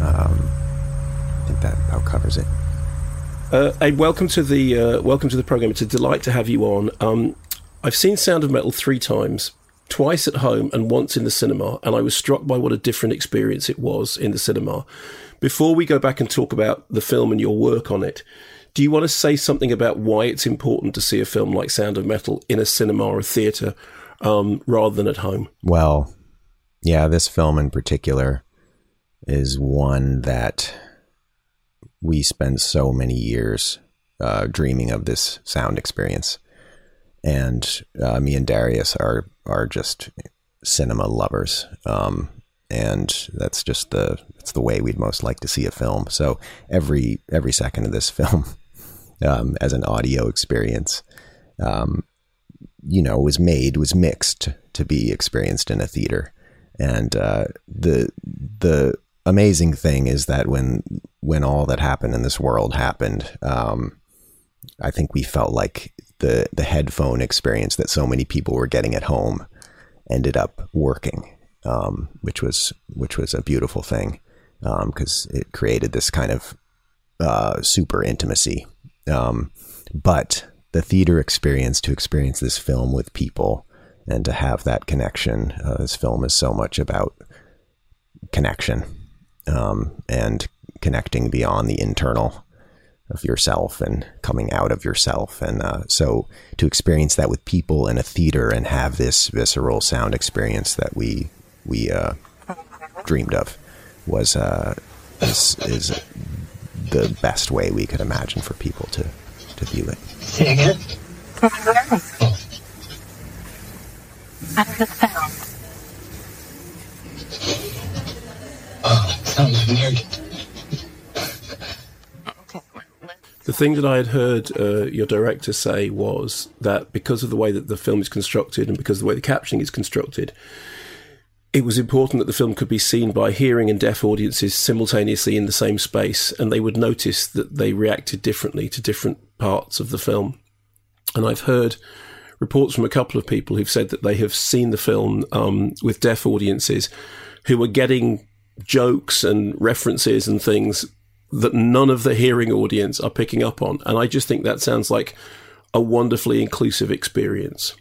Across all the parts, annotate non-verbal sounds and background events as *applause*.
Um, I think that about covers it. Uh, Abe, welcome to the uh, welcome to the program. It's a delight to have you on. Um, I've seen Sound of Metal three times, twice at home and once in the cinema, and I was struck by what a different experience it was in the cinema. Before we go back and talk about the film and your work on it, do you want to say something about why it's important to see a film like Sound of Metal in a cinema or a theatre um, rather than at home? Well, yeah, this film in particular is one that we spend so many years uh, dreaming of this sound experience, and uh, me and Darius are are just cinema lovers, um, and that's just the that's the way we'd most like to see a film. So every every second of this *laughs* film, um, as an audio experience, um, you know, was made was mixed to be experienced in a theater, and uh, the the amazing thing is that when when all that happened in this world happened, um, I think we felt like the the headphone experience that so many people were getting at home ended up working, um, which was which was a beautiful thing because it created this kind of uh, super intimacy. Um, but the theater experience to experience this film with people and to have that connection, uh, this film is so much about connection um, and connecting beyond the internal of yourself and coming out of yourself. And uh, so to experience that with people in a theater and have this visceral sound experience that we we uh, dreamed of was uh, is, is the best way we could imagine for people to to view it. Say again? How's the sound? Oh, sounds weird. The thing that I had heard uh, your director say was that because of the way that the film is constructed and because of the way the captioning is constructed, it was important that the film could be seen by hearing and deaf audiences simultaneously in the same space, and they would notice that they reacted differently to different parts of the film. And I've heard reports from a couple of people who've said that they have seen the film um, with deaf audiences who were getting jokes and references and things that none of the hearing audience are picking up on. And I just think that sounds like a wonderfully inclusive experience.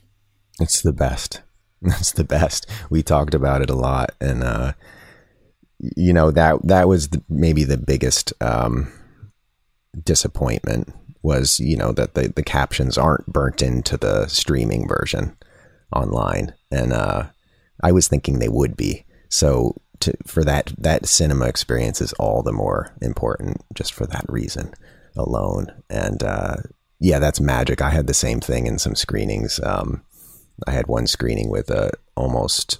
It's the best. *laughs* That's the best. We talked about it a lot, and uh, you know that that was the, maybe the biggest um, disappointment was you know that the the captions aren't burnt into the streaming version online, and uh, I was thinking they would be. So to, for that that cinema experience is all the more important just for that reason alone. And uh, yeah, that's magic. I had the same thing in some screenings. Um, I had one screening with uh, almost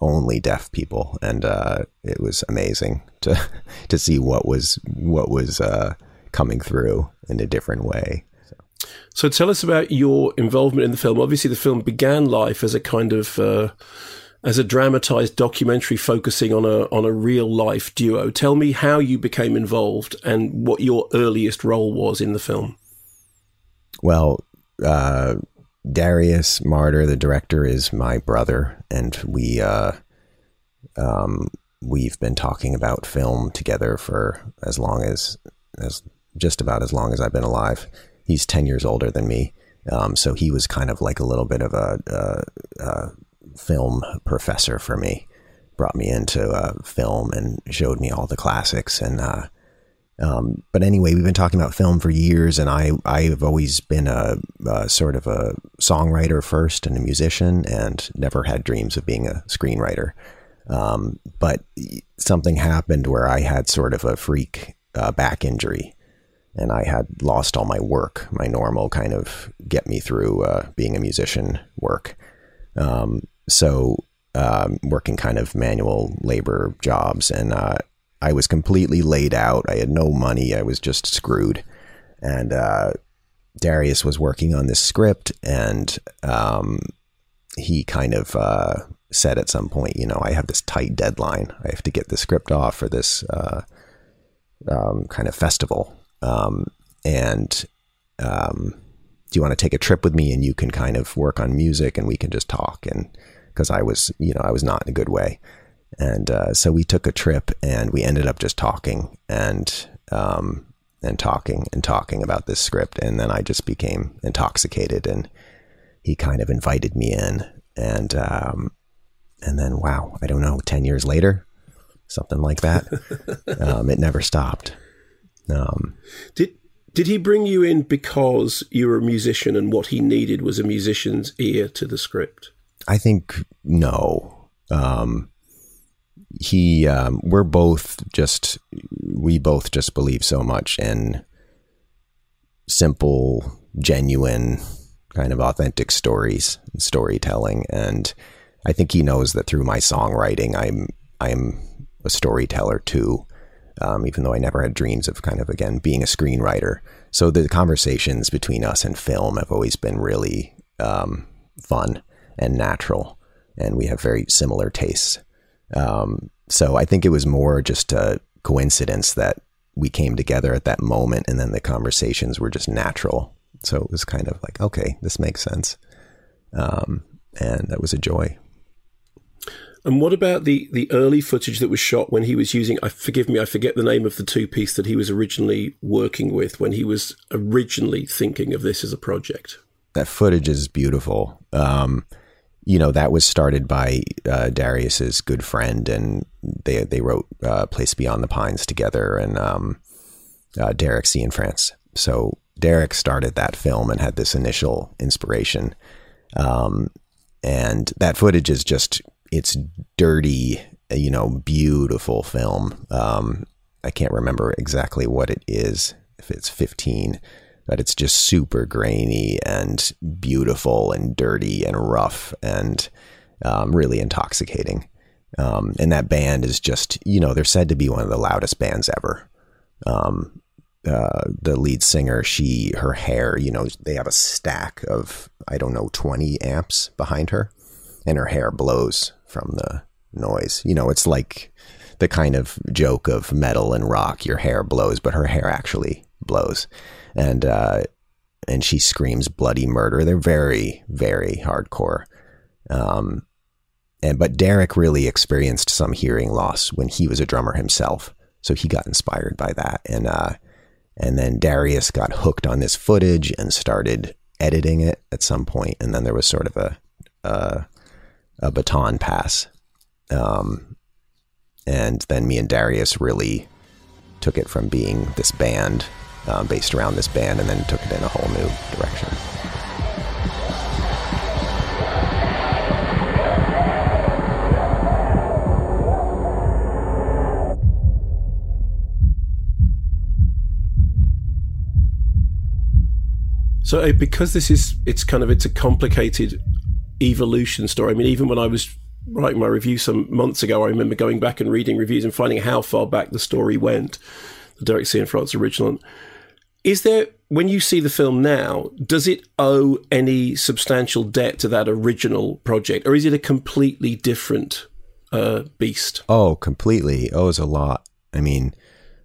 only deaf people, and uh, it was amazing to *laughs* to see what was what was uh, coming through in a different way. So tell us about your involvement in the film. Obviously, the film began life as a kind of uh, as a dramatized documentary focusing on a on a real life duo. Tell me how you became involved and what your earliest role was in the film. Well, uh, Darius Marder, the director, is my brother, and we uh, um, we've been talking about film together for as long as as just about as long as I've been alive. He's ten years older than me, um, so he was kind of like a little bit of a, a, a film professor for me. Brought me into uh, film and showed me all the classics. And uh, um, but anyway, we've been talking about film for years, and I I've always been a, a, sort of a songwriter first and a musician, and never had dreams of being a screenwriter. Um, but something happened where I had sort of a freak uh, back injury, and I had lost all my work, my normal kind of get me through uh, being a musician work. Um, so um, working kind of manual labor jobs, and uh, I was completely laid out. I had no money. I was just screwed. And uh, Darius was working on this script, and um, he kind of uh, said at some point, you know, I have this tight deadline. I have to get the script off for this uh, um, kind of festival. Um, and um, do you want to take a trip with me and you can kind of work on music and we can just talk? And because I was, you know, I was not in a good way. And uh, so we took a trip and we ended up just talking and um, and talking and talking about this script. And then I just became intoxicated and he kind of invited me in. And um, and then, wow, I don't know, 10 years later, something like that, *laughs* um, it never stopped. Um, did, did he bring you in because you were a musician and what he needed was a musician's ear to the script? I think no. Um, he um, we're both just we both just believe so much in simple genuine kind of authentic stories and storytelling. And i think he knows that through my songwriting i'm i'm a storyteller too um, even though i never had dreams of kind of again being a screenwriter. So the conversations between us and film have always been really um, fun and natural and we have very similar tastes um, so I think it was more just a coincidence that we came together at that moment and then the conversations were just natural. So it was kind of like, okay, this makes sense. Um, and that was a joy. And what about the, the early footage that was shot when he was using, I forgive me, I forget the name of the two piece that he was originally working with when he was originally thinking of this as a project? That footage is beautiful. Um, you know that was started by uh, Darius's good friend, and they they wrote uh, "Place Beyond the Pines" together, and um, uh, Derek Cianfrance. So Derek started that film and had this initial inspiration, um, and that footage is just it's dirty, you know, beautiful film. Um, I can't remember exactly what it is. If it's fifteen that it's just super grainy and beautiful and dirty and rough and um, really intoxicating. Um, and that band is just, you know, they're said to be one of the loudest bands ever. Um, uh, the lead singer, she, her hair, you know, they have a stack of, I don't know, 20 amps behind her, and her hair blows from the noise. You know, it's like the kind of joke of metal and rock, your hair blows, but her hair actually blows and uh, and she screams bloody murder. They're very very hardcore. Um, and but Derek really experienced some hearing loss when he was a drummer himself, so he got inspired by that, and uh, and then Darius got hooked on this footage and started editing it at some point, and then there was sort of a a, a baton pass, um, and then me and Darius really took it from being this band uh, based around this band and then took it in a whole new direction. So uh, because this is it's kind of it's a complicated evolution story. I mean, even when I was writing my review some months ago, I remember going back and reading reviews and finding how far back the story went, the Derek Cianfrance original. Is there, when you see the film now, does it owe any substantial debt to that original project, or is it a completely different uh, beast? Oh, completely owes a lot. I mean,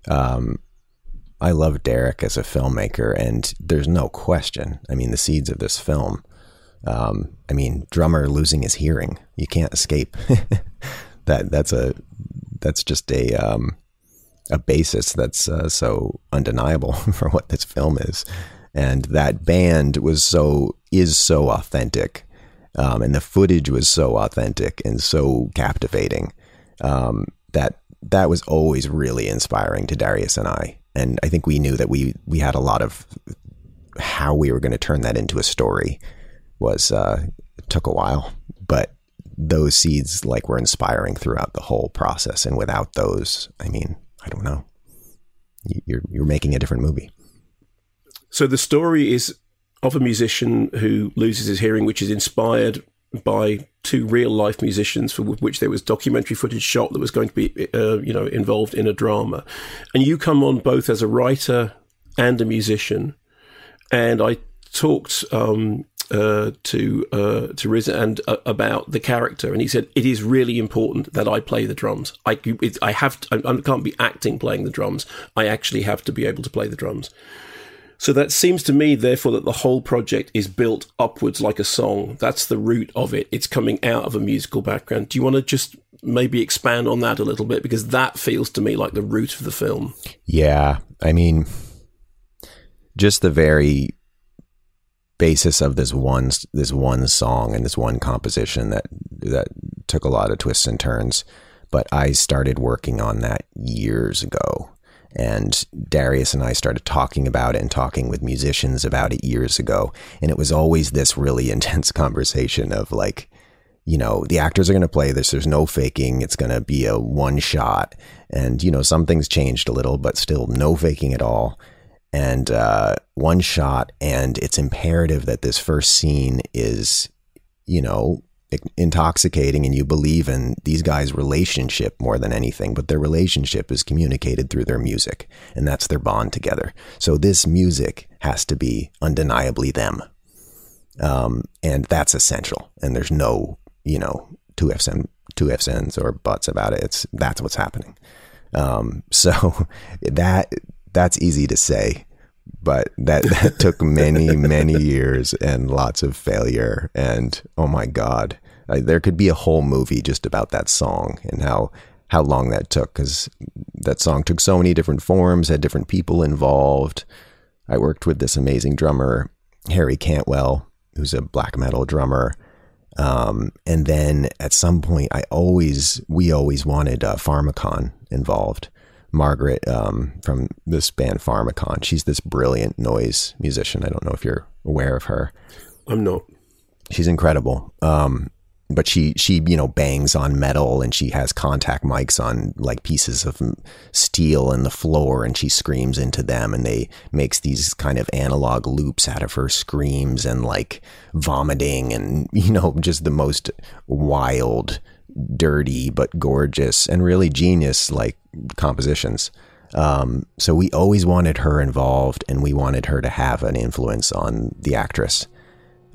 um, I love Derek as a filmmaker, and there's no question. I mean, the seeds of this film. Um, I mean, drummer losing his hearing, you can't escape. *laughs* that that's a that's just a um, a basis that's uh, so undeniable *laughs* for what this film is. And that band was so is so authentic. Um, and the footage was so authentic and so captivating um, that that was always really inspiring to Darius and I. And I think we knew that we we had a lot of how we were going to turn that into a story was uh, took a while, but those seeds like were inspiring throughout the whole process. And without those, I mean, I don't know, you're you're making a different movie. So the story is of a musician who loses his hearing, which is inspired by two real life musicians for which there was documentary footage shot that was going to be, uh, you know, involved in a drama. And you come on both as a writer and a musician. And I talked um, uh, to uh, to Riz and uh, about the character, and he said it is really important that I play the drums. I it, I have to, I, I can't be acting playing the drums. I actually have to be able to play the drums. So that seems to me, therefore, that the whole project is built upwards like a song. That's the root of it. It's coming out of a musical background. Do you want to just maybe expand on that a little bit? Because that feels to me like the root of the film. Yeah. I mean, just the very basis of this one this one song and this one composition that that took a lot of twists and turns but I started working on that years ago and Darius and I started talking about it and talking with musicians about it years ago. And it was always this really *laughs* intense conversation of like, you know, the actors are going to play this. There's no faking. It's going to be a one shot. And, you know, some things changed a little, but still no faking at all. And uh, one shot. And it's imperative that this first scene is, you know, intoxicating and you believe in these guys' relationship more than anything, but their relationship is communicated through their music, and that's their bond together. So this music has to be undeniably them. Um, and that's essential. And there's no, you know, two F's and two F's ends or buts about it. It's that's what's happening. Um, *laughs* so that that's easy to say, but that, that *laughs* took many, many years and lots of failure. And oh my God, I, there could be a whole movie just about that song and how, how long that took because that song took so many different forms, had different people involved. I worked with this amazing drummer, Harry Cantwell, who's a black metal drummer. Um, and then at some point, I always, we always wanted uh, Pharmakon involved. Margaret um, from this band Pharmakon. She's this brilliant noise musician. I don't know if you're aware of her. I'm not. She's incredible. Um, but she she you know bangs on metal and she has contact mics on like pieces of steel in the floor and she screams into them and they makes these kind of analog loops out of her screams and like vomiting and *laughs* you know just the most wild dirty but gorgeous and really genius like compositions. Um, so we always wanted her involved and we wanted her to have an influence on the actress.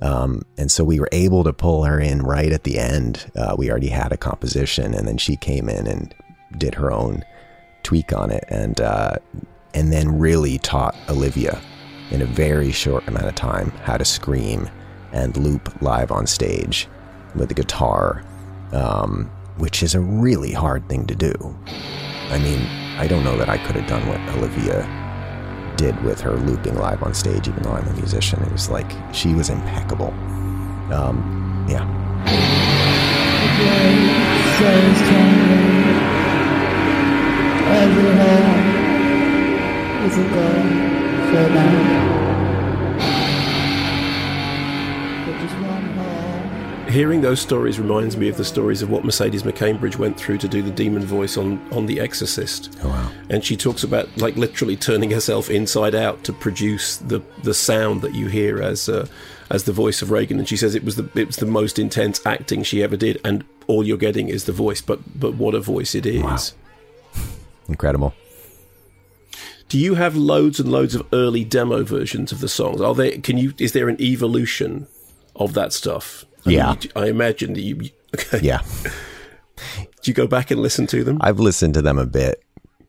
Um, and so we were able to pull her in right at the end. Uh, we already had a composition and then she came in and did her own tweak on it and, uh, and then really taught Olivia in a very short amount of time how to scream and loop live on stage with the guitar, um, which is a really hard thing to do. I mean, I don't know that I could have done what Olivia did with her looping live on stage, even though I'm a musician. It was like she was impeccable. Um, yeah. Hearing those stories reminds me of the stories of what Mercedes McCambridge went through to do the demon voice on, on The Exorcist. Oh, wow. And she talks about like literally turning herself inside out to produce the, the sound that you hear as uh, as the voice of Regan. And she says it was the it was the most intense acting she ever did, and all you're getting is the voice. But but what a voice it is! Wow. Incredible. Do you have loads and loads of early demo versions of the songs? Are there? Can you? Is there an evolution of that stuff? I yeah, mean, I imagine that you. *laughs* Okay. Yeah. Do you go back and listen to them? I've listened to them a bit.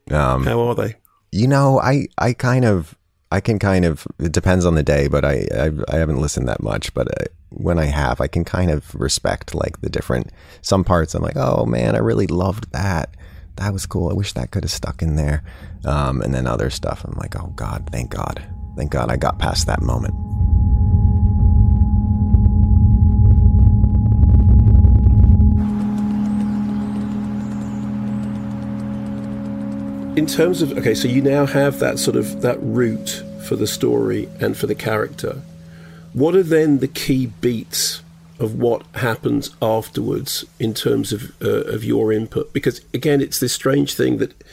Um, How are they? You know, I I kind of I can kind of it depends on the day, but I I've, I, haven't listened that much. But I, uh, when I have, I can kind of respect like the different some parts. I'm like, oh man, I really loved that. That was cool. I wish that could have stuck in there. Um, and then other stuff, I'm like, oh God, thank God, thank God, I got past that moment. In terms of okay, so you now have that sort of that route for the story and for the character. What are then the key beats of what happens afterwards in terms of uh, of your input? Because again, it's this strange thing that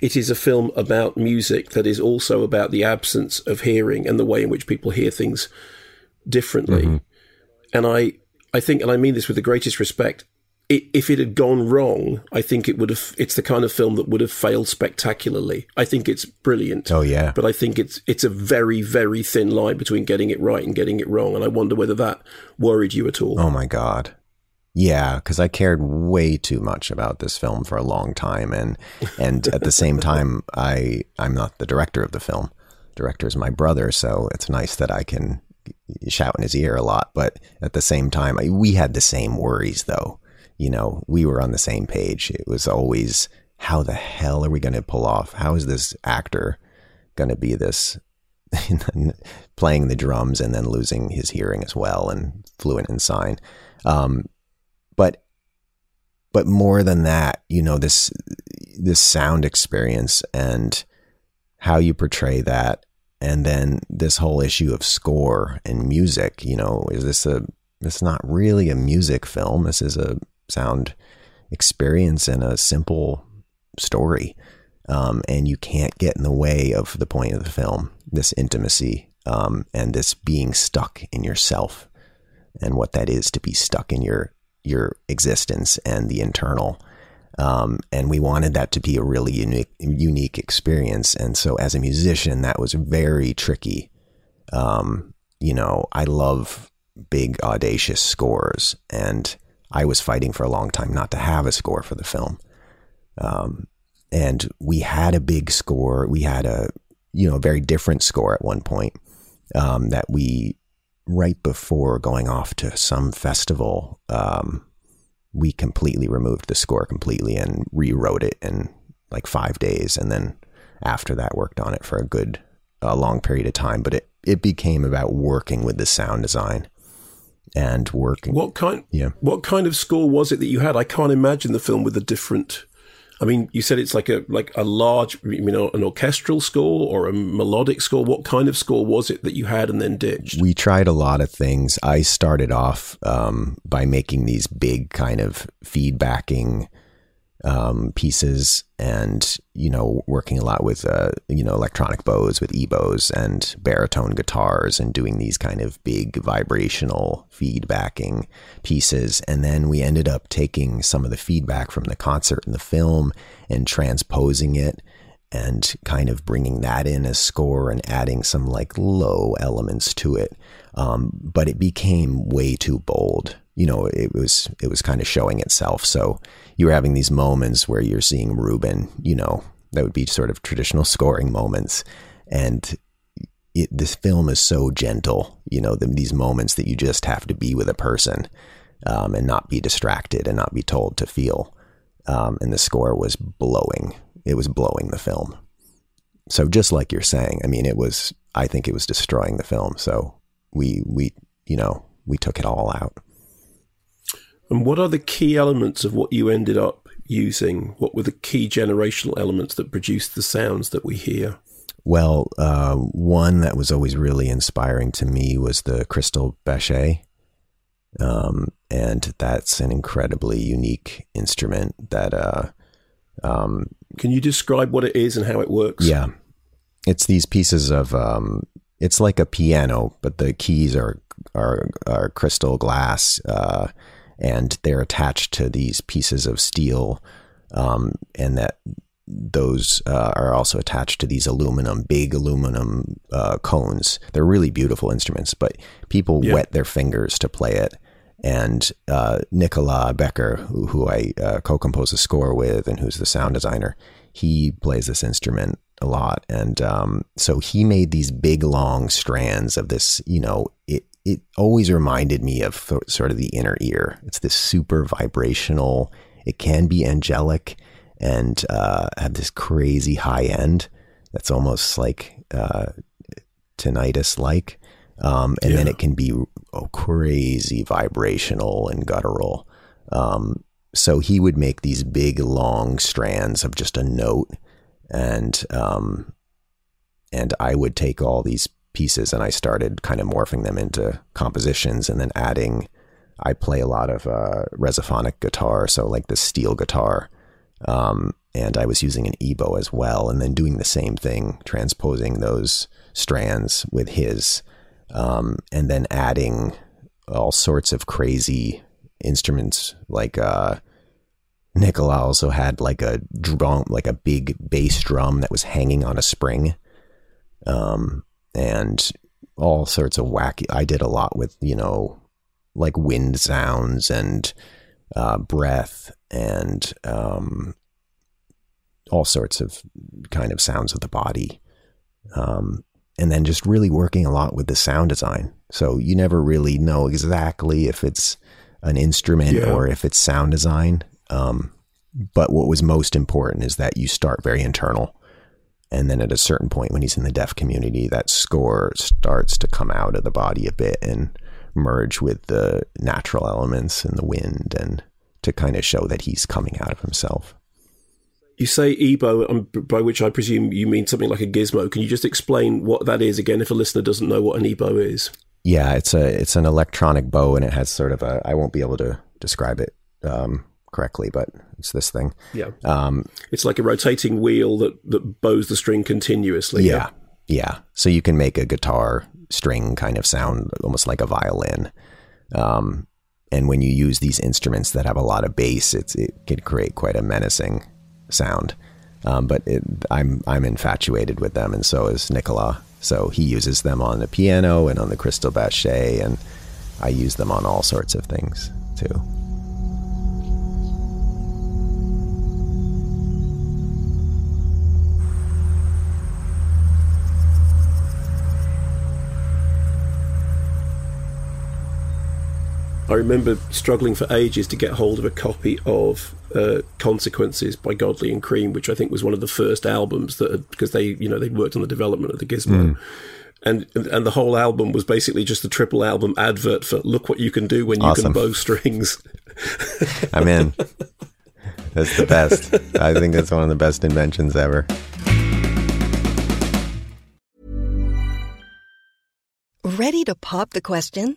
it is a film about music that is also about the absence of hearing and the way in which people hear things differently. Mm-hmm. And I, I think, and I mean this with the greatest respect, it, if it had gone wrong, I think it would have. It's the kind of film that would have failed spectacularly. I think it's brilliant. Oh yeah, but I think it's it's a very very thin line between getting it right and getting it wrong, and I wonder whether that worried you at all. Oh my god, yeah, because I cared way too much about this film for a long time, and and at the same time, I I'm not the director of the film. The director is my brother, so it's nice that I can shout in his ear a lot. But at the same time, we had the same worries, though you know, we were on the same page. It was always, how the hell are we going to pull off? How is this actor going to be this *laughs* playing the drums and then losing his hearing as well and fluent in sign? Um, but but more than that, you know, this this sound experience and how you portray that and then this whole issue of score and music, you know, is this a it's not really a music film. This is a sound experience and a simple story. Um, and you can't get in the way of the point of the film, this intimacy um, and this being stuck in yourself and what that is to be stuck in your your existence and the internal. Um, and we wanted that to be a really unique unique experience. And so, as a musician, that was very tricky. Um, you know, I love big audacious scores and I was fighting for a long time not to have a score for the film. Um, and we had a big score. We had a, you know, a very different score at one point um, that we, right before going off to some festival, um, we completely removed the score completely and rewrote it in like five days. And then after that, worked on it for a good, a long period of time. But it, it became about working with the sound design and working. What kind? Yeah. What kind of score was it that you had? I can't imagine the film with a different. I mean, you said it's like a like a large, you know, an orchestral score or a melodic score. What kind of score was it that you had and then ditched? We tried a lot of things. I started off um, by making these big kind of feedbacking um, pieces and, you know, working a lot with, uh, you know, electronic bows with EBows and baritone guitars and doing these kind of big vibrational feedbacking pieces. And then we ended up taking some of the feedback from the concert and the film and transposing it and kind of bringing that in as score and adding some like low elements to it. Um, but it became way too bold. You know, it was it was kind of showing itself. So you were having these moments where you're seeing Ruben, you know, that would be sort of traditional *laughs* scoring moments. And it, this film is so gentle, you know, the, these moments that you just have to be with a person um, and not be distracted and not be told to feel. Um, and the score was blowing. It was blowing the film. So just like you're saying, I mean, it was. I think it was destroying the film. So we we you know we took it all out. And what are the key elements of what you ended up using? What were the key generational elements that produced the sounds that we hear? Well, uh, one that was always really inspiring to me was the Cristal Baschet. Um, and that's an incredibly unique instrument that. Uh, um, Can you describe what it is and how it works? Yeah. It's these pieces of. Um, it's like a piano, but the keys are are, are crystal glass. Uh, and they're attached to these pieces of steel, um, and that those uh, are also attached to these aluminum, big aluminum uh, cones. They're really beautiful instruments, but people yeah. wet their fingers to play it. And uh, Nicolas Becker, who, who I uh, co-compose a score with, and who's the sound designer, he plays this instrument a lot, and um, so he made these big long strands of this. You know, it it always reminded me of sort of the inner ear. It's this super vibrational. It can be angelic and uh, have this crazy high end that's almost like uh, tinnitus like. Um, and yeah. then it can be oh, crazy vibrational and guttural. Um, so he would make these big long strands of just a note and um, and I would take all these pieces and I started kind of morphing them into compositions and then adding. I play a lot of uh, resophonic guitar, so like the steel guitar, um, and I was using an EBow as well, and then doing the same thing, transposing those strands with his, um, and then adding all sorts of crazy instruments like uh, Nicolas also had like a drum, like a big bass drum that was hanging on a spring, um, and all sorts of wacky. I did a lot with you know, like wind sounds and uh, breath and um, all sorts of kind of sounds of the body. Um, and then just really working a lot with the sound design. So you never really know exactly if it's an instrument yeah. or if it's sound design. Um, but what was most important is that you start very internal. And then at a certain point, when he's in the deaf community, that score starts to come out of the body a bit and merge with the natural elements and the wind and to kind of show that he's coming out of himself. You say EBow, um, by which I presume you mean something like a gizmo. Can you just explain what that is again if a listener doesn't know what an EBow is? Yeah, it's a it's an electronic bow and it has sort of a I won't be able to describe it um, correctly, but it's this thing. Yeah. Um, it's like a rotating wheel that, that bows the string continuously. Yeah, yeah. Yeah. So you can make a guitar string kind of sound almost like a violin. Um, and when you use these instruments that have a lot of bass, it's, it can create quite a menacing sound. Um, but it, I'm I'm infatuated with them, and so is Nicolas. So he uses them on the piano and on the Cristal Baschet, and I use them on all sorts of things too. I remember struggling for ages to get hold of a copy of uh, Consequences by Godley and Creme, which I think was one of the first albums that because they you know they worked on the development of the Gizmo. Mm. And, and the whole album was basically just a triple album advert for look what you can do when you awesome. can bow strings. *laughs* I'm in. That's the best. I think that's one of the best inventions ever. Ready to pop the question?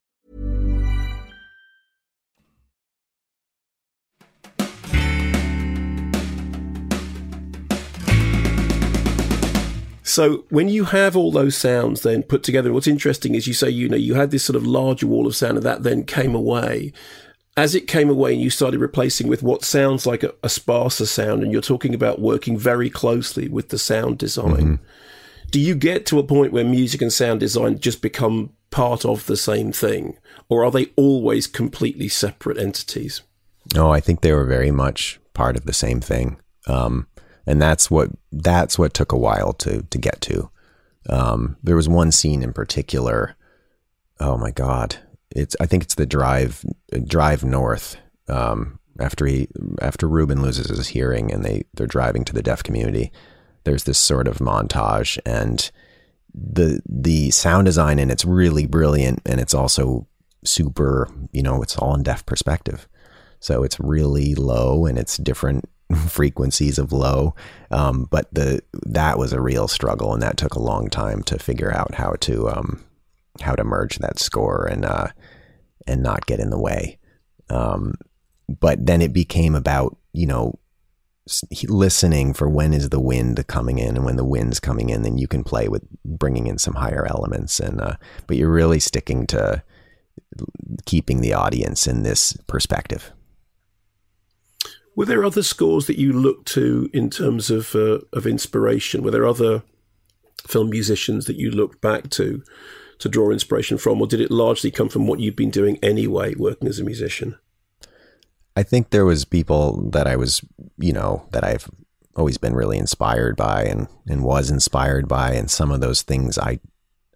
So when you have all those sounds then put together, what's interesting is you say, you know, you had this sort of larger wall of sound and that then came away. As it came away and you started replacing with what sounds like a, a sparser sound, and you're talking about working very closely with the sound design. Mm-hmm do you get to a point where music and sound design just become part of the same thing, or are they always completely separate entities? No, I think they were very much part of the same thing, um, and that's what that's what took a while to to get to. Um, there was one scene in particular. Oh my god! It's I think it's the drive drive north um, after he after Ruben loses his hearing and they they're driving to the deaf community there's this sort of montage and the the sound design and it's really brilliant and it's also super you know it's all in depth perspective so it's really low and it's different *laughs* frequencies of low. Um, but the that was a real struggle and that took a long time to figure out how to um, how to merge that score and uh, and not get in the way. Um, but then it became about you know listening for when is the wind coming in and when the wind's coming in then you can play with bringing in some higher elements. And uh, but you're really sticking to keeping the audience in this perspective were there other scores that you looked to in terms of uh, of inspiration were there other film musicians that you looked back to to draw inspiration from or did it largely come from what you've been doing anyway working as a musician I think there was people that I was, you know, that I've always been really inspired by and, and was inspired by. And some of those things I,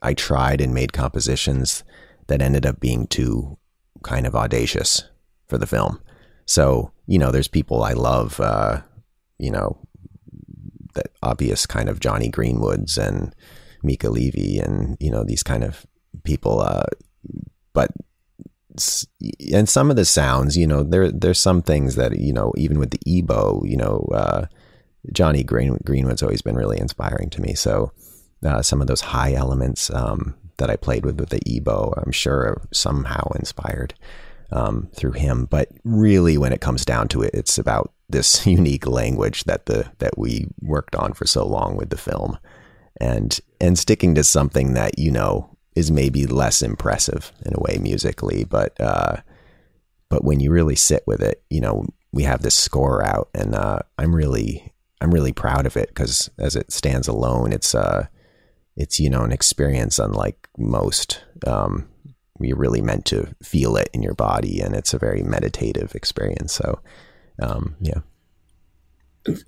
I tried and made compositions that ended up being too kind of audacious for the film. So, you know, there's people I love, uh, you know, that obvious kind of Jonny Greenwoods and Mica Levi and, you know, these kind of people. Uh, but and some of the sounds, you know, there there's some things that you know, even with the EBow, you know, uh, Jonny Green, Greenwood's always been really inspiring to me. So uh, some of those high elements um, that I played with with the EBow, I'm sure somehow inspired um, through him. But really, when it comes down to it, it's about this *laughs* unique language that the that we worked on for so long with the film, and and sticking to something that you know is maybe less impressive in a way musically, but uh, but when you really sit with it, you know, we have this score out, and uh, I'm really I'm really proud of it because as it stands alone, it's uh it's you know an experience unlike most. Um, you're really meant to feel it in your body, and it's a very meditative experience. So, um, yeah.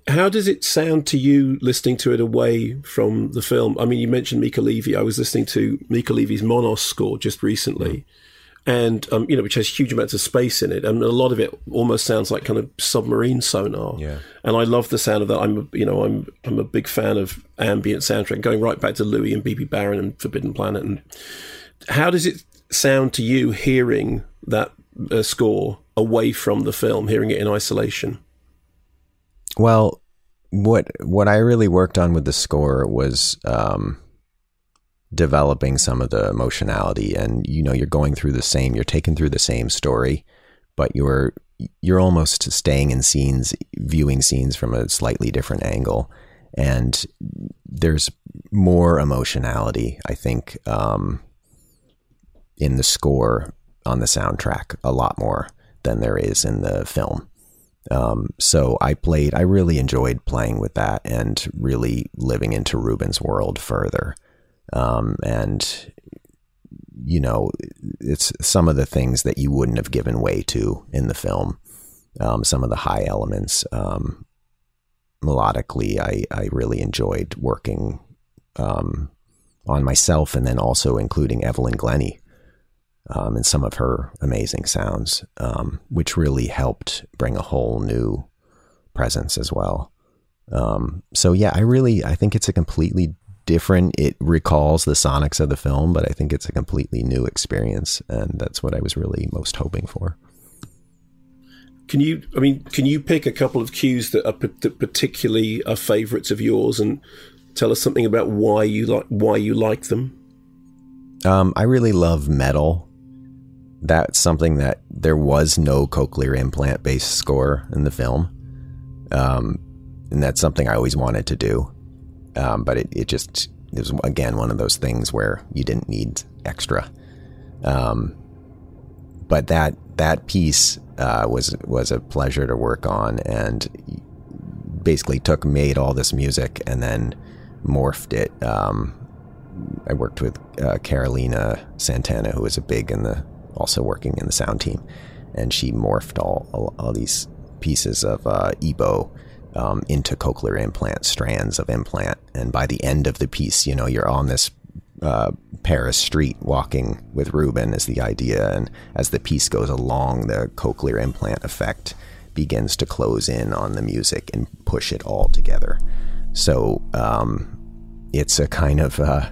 How does it sound to you listening to it away from the film? I mean, you mentioned Mica Levi. I was listening to Mica Levi's Monos score just recently, and um, you know, which has huge amounts of space in it, and a lot of it almost sounds like kind of submarine sonar. Yeah. And I love the sound of that. I'm, you know, I'm I'm a big fan of ambient soundtrack, going right back to Louis and Bebe Barron and Forbidden Planet. And how does it sound to you hearing that uh, score away from the film, hearing it in isolation? Well, what what I really worked on with the score was um, developing some of the emotionality, and you know, you're going through the same, you're taken through the same story, but you're you're almost staying in scenes, viewing scenes from a slightly different angle, and there's more emotionality, I think, um, in the score on the soundtrack, a lot more than there is in the film. Um, so I played, I really enjoyed playing with that and really living into Ruben's world further. Um, and, you know, it's some of the things that you wouldn't have given way to in the film. Um, some of the high elements, um, melodically, I, I really enjoyed working um, on myself and then also including Evelyn Glennie um, and some of her amazing sounds, um, which really helped bring a whole new presence as well. Um, so yeah, I really I think it's a completely different. It recalls the sonics of the film, but I think it's a completely new experience, and that's what I was really most hoping for. Can you? I mean, can you pick a couple of cues that are that particularly are favourites of yours, and tell us something about why you like why you like them? Um, I really love metal that's something that there was no cochlear implant based score in the film. Um, and that's something I always wanted to do. Um, but it, it just it was again one of those things where you didn't need extra. Um, but that that piece uh, was was a pleasure to work on, and basically took made all this music and then morphed it. Um, I worked with uh, Carolina Santana, who was a big in the also working in the sound team, and she morphed all all, all these pieces of uh, EBow um, into cochlear implant strands of implant. And by the end of the piece, you know, you're on this uh, Paris street walking with Ruben is the idea. And as the piece goes along, the cochlear implant effect begins to close in on the music and push it all together. So um, it's a kind of, uh,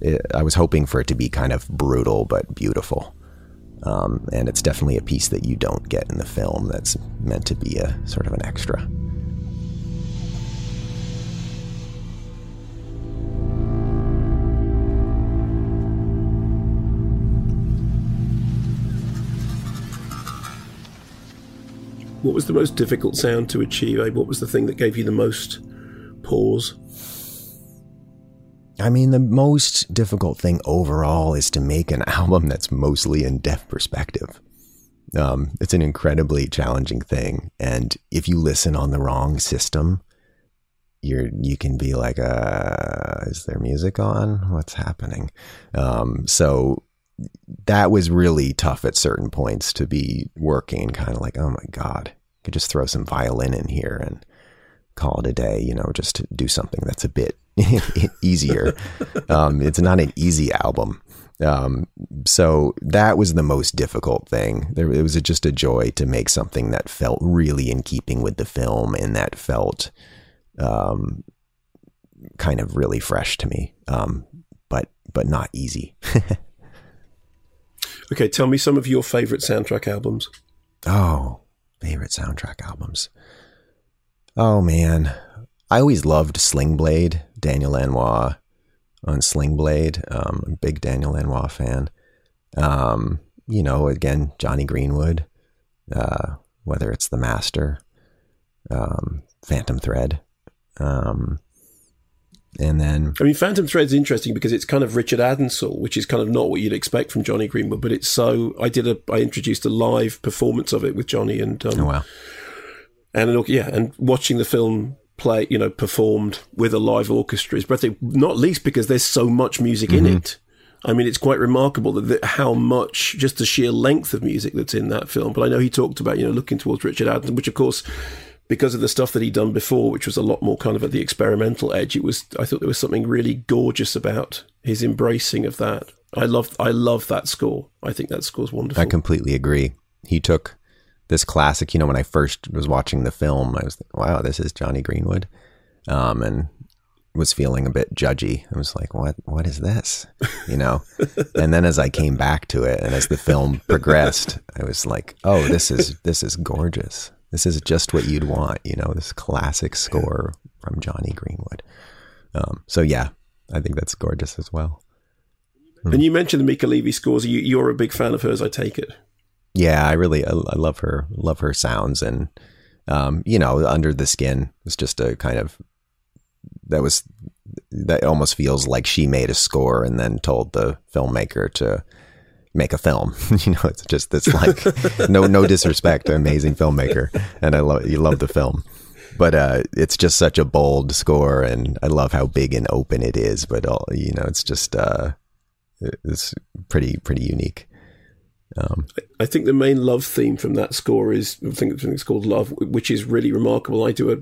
it, I was hoping for it to be kind of brutal but beautiful. Um, and it's definitely a piece that you don't get in the film that's meant to be a sort of an extra. What was the most difficult sound to achieve? What was the thing that gave you the most pause? I mean, the most difficult thing overall is to make an *laughs* album that's mostly in deaf perspective. Um, it's an incredibly challenging thing, and if you listen on the wrong system, you're you can be like, uh, "Is there music on? What's happening?" Um, so that was really tough at certain points to be working, kind of like, "Oh my god, I could just throw some violin in here and call it a day." You know, just do something that's a bit *laughs* easier. um, it's not an easy album. Um, so that was the most difficult thing. There, it was just a joy to make something that felt really in keeping with the film and that felt um, kind of really fresh to me, um, but but not easy. *laughs* okay, tell me some of your favorite soundtrack albums. Oh, favorite soundtrack albums. Oh man, I always loved Sling Blade, Daniel Lanois on Sling Blade. Um, I'm a big Daniel Lanois fan. Um, you know, again, Jonny Greenwood, uh, whether it's The Master, um, Phantom Thread. Um, and then, I mean, Phantom Thread's interesting because it's kind of Richard Addinsell, which is kind of not what you'd expect from Jonny Greenwood, but it's so. I did a, I introduced a live performance of it with Jonny and um, oh wow, and yeah, and watching the film play, you know, performed with a live orchestra is breathtaking, not least because there's so much music mm-hmm. in it. I mean, it's quite remarkable that, that, how much, just the sheer length of music that's in that film. But I know he talked about, you know, looking towards Richard Addinsell, which of course, because of the stuff that he'd done before, which was a lot more kind of at the experimental edge, it was, I thought there was something really gorgeous about his embracing of that. I love, I love that score. I think that score's wonderful. I completely agree. He took this classic. You know, when I first was watching the film, I was like, wow, this is Jonny Greenwood, um, and was feeling a bit judgy. I was like, what what is this? You know, *laughs* and then as I came back to it, and as the film progressed, I was like, oh, this is this is gorgeous. This is just what you'd want. You know, this classic score from Jonny Greenwood. Um, so yeah, I think that's gorgeous as well. And you mentioned the Mica Levi scores. You, you're a big fan of hers, I take it yeah, I really I, I love her love her sounds and um, you know under the skin it's just a kind of that was that almost feels like she made a score and then told the filmmaker to make a film. *laughs* you know, it's just it's like *laughs* no no disrespect, amazing filmmaker, and I love you love the film, but uh, it's just such a bold score, and I love how big and open it is. But all you know, it's just uh, it's pretty pretty unique. Um, I think the main love theme from that score is I think it's called Love, which is really remarkable. I do a,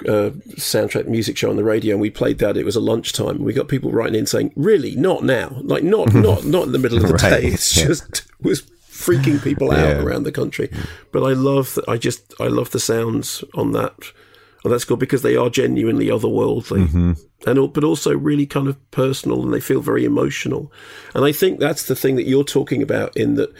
soundtrack music show on the radio, and we played that. It was a lunchtime. We got people writing in saying, "Really, not now? Like not *laughs* not not in the middle of the *laughs* right. day. It's yeah. just it was freaking people *laughs* out yeah. around the country." But I love that. I just I love the sounds on that on that score because they are genuinely otherworldly. Mm-hmm and but also really kind of personal and they feel very emotional. And I think that's the thing that you're talking about in that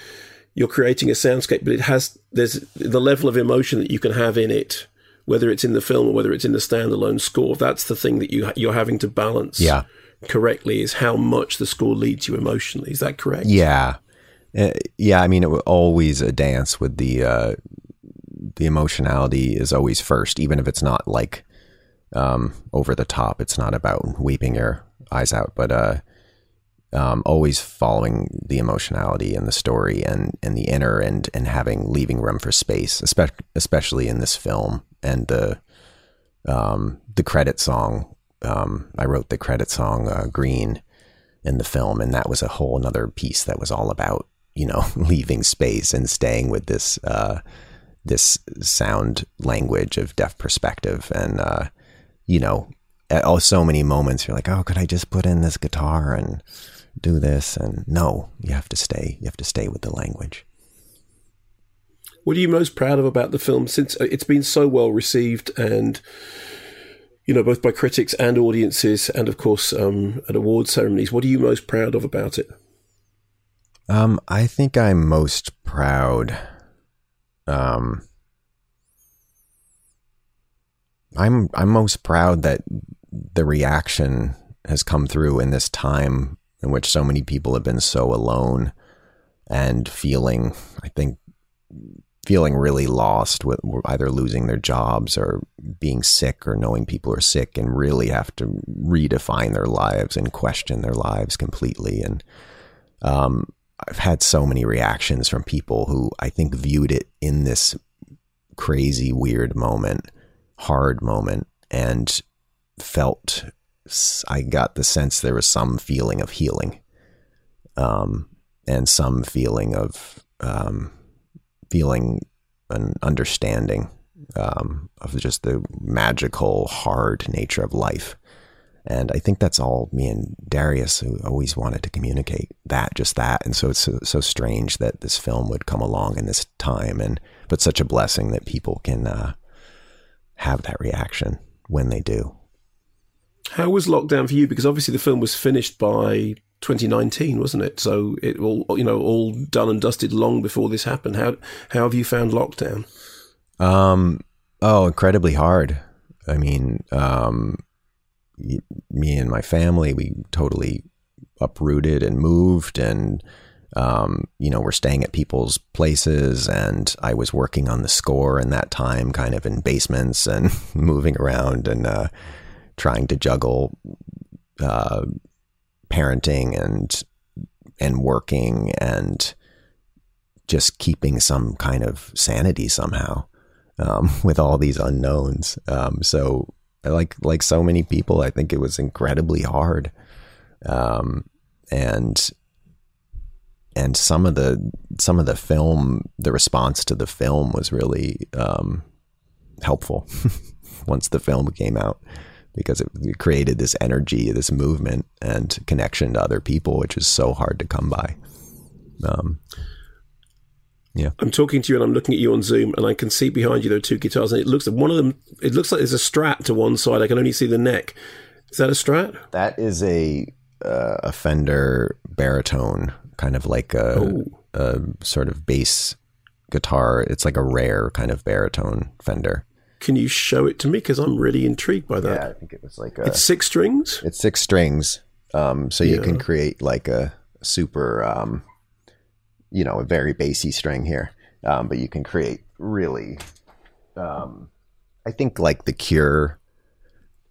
you're creating a soundscape, but it has there's the level of emotion that you can have in it, whether it's in the film or whether it's in the standalone score. That's the thing that you you're having to balance. Yeah. Correctly is how much the score leads you emotionally. Is that correct? Yeah, uh, yeah. I mean, it was always a dance with the uh, the emotionality is always first, even if it's not like um, over the top. It's not about weeping your eyes out, but uh, um, always following the emotionality and the story and, and the inner and, and having leaving room for space, especially, in this film. And the, um, the credit song, um, I wrote the credit song, uh, Green in the film. And that was a whole another piece that was all about, you know, *laughs* leaving space and staying with this, uh, this sound language of deaf perspective. And, uh, you know, at oh, so many moments you're like, oh, could I just put in this guitar and do this? And no, you have to stay. You have to stay with the language. What are you most proud of about the film since uh, it's been so well received and you know both by critics and audiences and of course um, at award ceremonies? What are you most proud of about it? Um, I think I'm most proud. Um, I'm I'm most proud that the reaction has come through in this time in which so many people have been so alone and feeling I think feeling really lost with either losing their jobs or being sick or knowing people are sick and really have to redefine their lives and question their lives completely. And um, I've had so many reactions from people who I think viewed it in this crazy, weird moment, hard moment, and felt I got the sense there was some feeling of healing, um, and some feeling of um, feeling an understanding um, of just the magical, hard nature of life. And I think that's all me and Darius who always wanted to communicate that, just that. And so it's so, so, strange that this film would come along in this time, and but such a blessing that people can uh, have that reaction when they do. How was lockdown for you? Because obviously the film was finished by 2019, wasn't it? So it all you know all done and dusted long before this happened. How how have you found lockdown? Um. Oh, incredibly hard. I mean, um, me and my family, we totally uprooted and moved and um, you know, we're staying at people's places and I was working on the score in that time, kind of in basements and *laughs* moving around and uh, trying to juggle uh, parenting and and working and just keeping some kind of sanity somehow um, *laughs* with all these unknowns. Um, so like like so many people, I think it was incredibly hard. Um, and and some of the some of the film, the response to the film was really um, helpful *laughs* once the film came out because it, created this energy, this movement, and connection to other people, which is so hard to come by. Um, yeah. I'm talking to you and I'm looking at you on Zoom and I can see behind you there are two guitars and it looks like one of them it looks like there's a strat to one side. I can only see the neck. Is that a strat? That is a uh, a Fender baritone, kind of like a, a sort of bass guitar. It's like a rare kind of baritone Fender. Can you show it to me? Because I'm really intrigued by that. Yeah, I think it was like a, it's six strings. It's six strings. Um, so you yeah. can create like a super um, you know, a very bassy string here. Um, but you can create really, um, I think like The Cure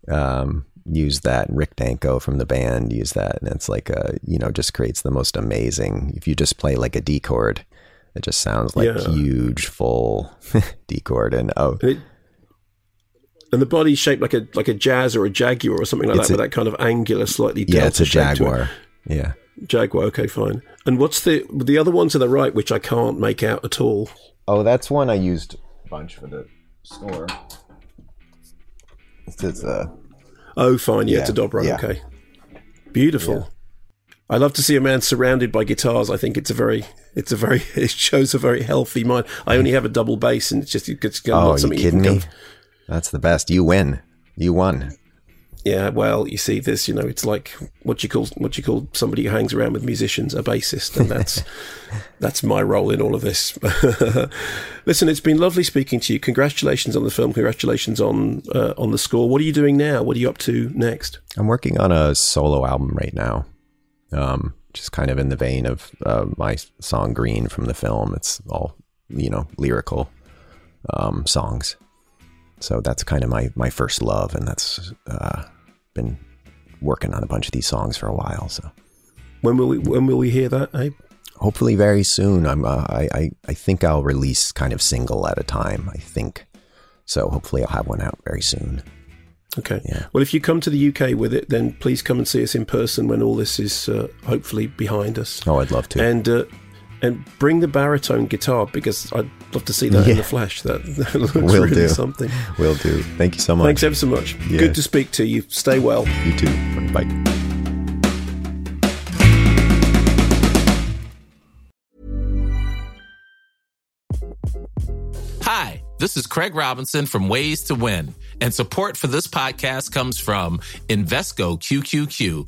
um, use that. Rick Danko from the band use that. And it's like, a, you know, just creates the most amazing. If you just play like a D chord, it just sounds like yeah. huge, full *laughs* D chord. And oh, and, it, and the body's shaped like a like a jazz or a jaguar or something like that, a, with that kind of angular, slightly yeah, it's a jaguar. Yeah, Jaguar. Okay, fine. And what's the the other one to the right, which I can't make out at all? Oh, that's one I used a bunch for the store. It's uh, oh, fine. Yeah, yeah, it's a dobro. Yeah. Okay, beautiful. Yeah. I love to see a man surrounded by guitars. I think it's a very, it's a very, *laughs* it shows a very healthy mind. I only have a double bass, and it's just it's oh, not something you kidding you me? That's the best. You win. You won. Yeah, well, you see, this, you know, it's like what you call what you call somebody who hangs around with musicians, a bassist, and that's *laughs* that's my role in all of this. *laughs* Listen, it's been lovely speaking to you. Congratulations on the film. Congratulations on uh, on the score. What are you doing now? What are you up to next? I'm working on a solo album right now, um, just kind of in the vein of uh, my song "Green" from the film. It's all you know, lyrical um, songs. So that's kind of my my first love, and that's uh, working on a bunch of these songs for a while. So when will we when will we hear that, Abe? Hopefully, very soon. I'm uh, I, I I think I'll release kind of single at a time. I think so. Hopefully, I'll have one out very soon. Okay. Yeah. Well, if you come to the UK with it, then please come and see us in person when all this is uh, hopefully behind us. Oh, I'd love to. And uh, and bring the baritone guitar because I'd love to see that yeah. in the flesh. That, that *laughs* looks Will really do. something. Will do. Thank you so much. Thanks ever so much. Yeah. Good to speak to you. Stay well. You too. Bye. Hi, this is Craig Robinson from Ways to Win, and support for this podcast comes from Invesco QQQ